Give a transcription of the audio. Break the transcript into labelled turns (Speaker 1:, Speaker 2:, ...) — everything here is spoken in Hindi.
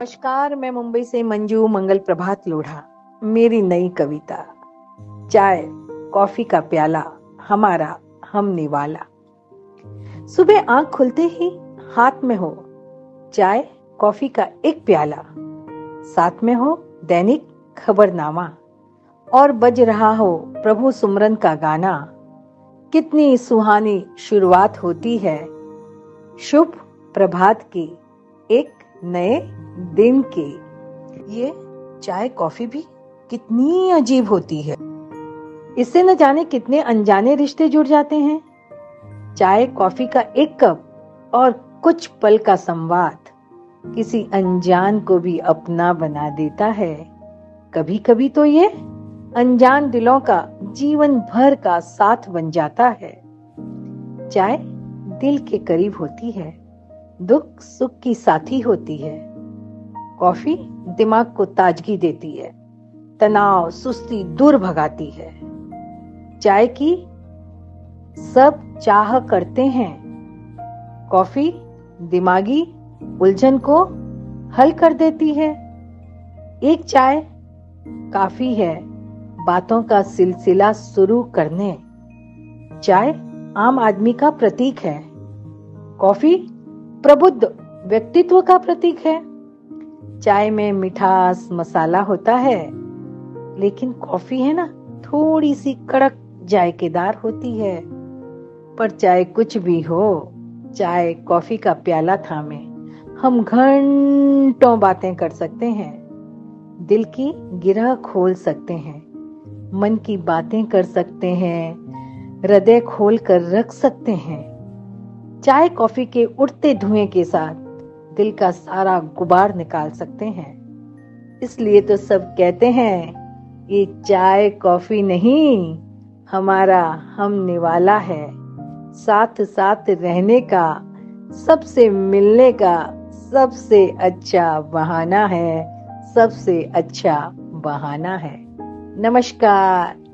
Speaker 1: नमस्कार, मैं मुंबई से मंजू मंगल प्रभात लोढ़ा। मेरी नई कविता, चाय, कॉफ़ी का प्याला, हमारा हम निवाला सुबह आँख खुलते ही हाथ में हो चाय, कॉफ़ी का एक प्याला। साथ में हो दैनिक खबरनामा। और बज रहा हो प्रभु सुमरन का गाना। कितनी सुहानी शुरुआत होती है शुभ प्रभात की एक नए दिन के ये चाय, कॉफ़ी भी कितनी अजीब होती है। इससे न जाने कितने अनजाने रिश्ते जुड़ जाते हैं। चाय, कॉफ़ी का एक कप और कुछ पल का संवाद किसी अनजान को भी अपना बना देता है। कभी कभी तो ये अनजान दिलों का, जीवन भर का साथ बन जाता है। चाय दिल के करीब होती है दुख सुख की साथी होती है। कॉफ़ी दिमाग को ताजगी देती है, तनाव, सुस्ती दूर भगाती है। चाय की सब चाह करते हैं। कॉफ़ी दिमागी उलझन को हल कर देती है। एक चाय काफ़ी है, बातों का सिलसिला शुरू करने। चाय आम आदमी का प्रतीक है। कॉफ़ी प्रबुद्ध व्यक्तित्व का प्रतीक है। चाय में मिठास मसाला होता है, लेकिन कॉफ़ी है ना, थोड़ी सी कड़क जायकेदार होती है। पर चाहे कुछ भी हो, चाय कॉफ़ी का प्याला थामे। हम घंटों बातें कर सकते हैं, दिल की गिरह खोल सकते हैं, मन की बातें कर सकते हैं, हृदय खोल कर रख सकते हैं। चाय कॉफ़ी के उड़ते धुएँ के साथ दिल का सारा गुबार निकाल सकते हैं। इसलिए तो सब कहते हैं ये चाय, कॉफ़ी नहीं, हमारा हम निवाला है। साथ साथ रहने का, सबसे मिलने का, सबसे अच्छा बहाना है, सबसे अच्छा बहाना है। नमस्कार।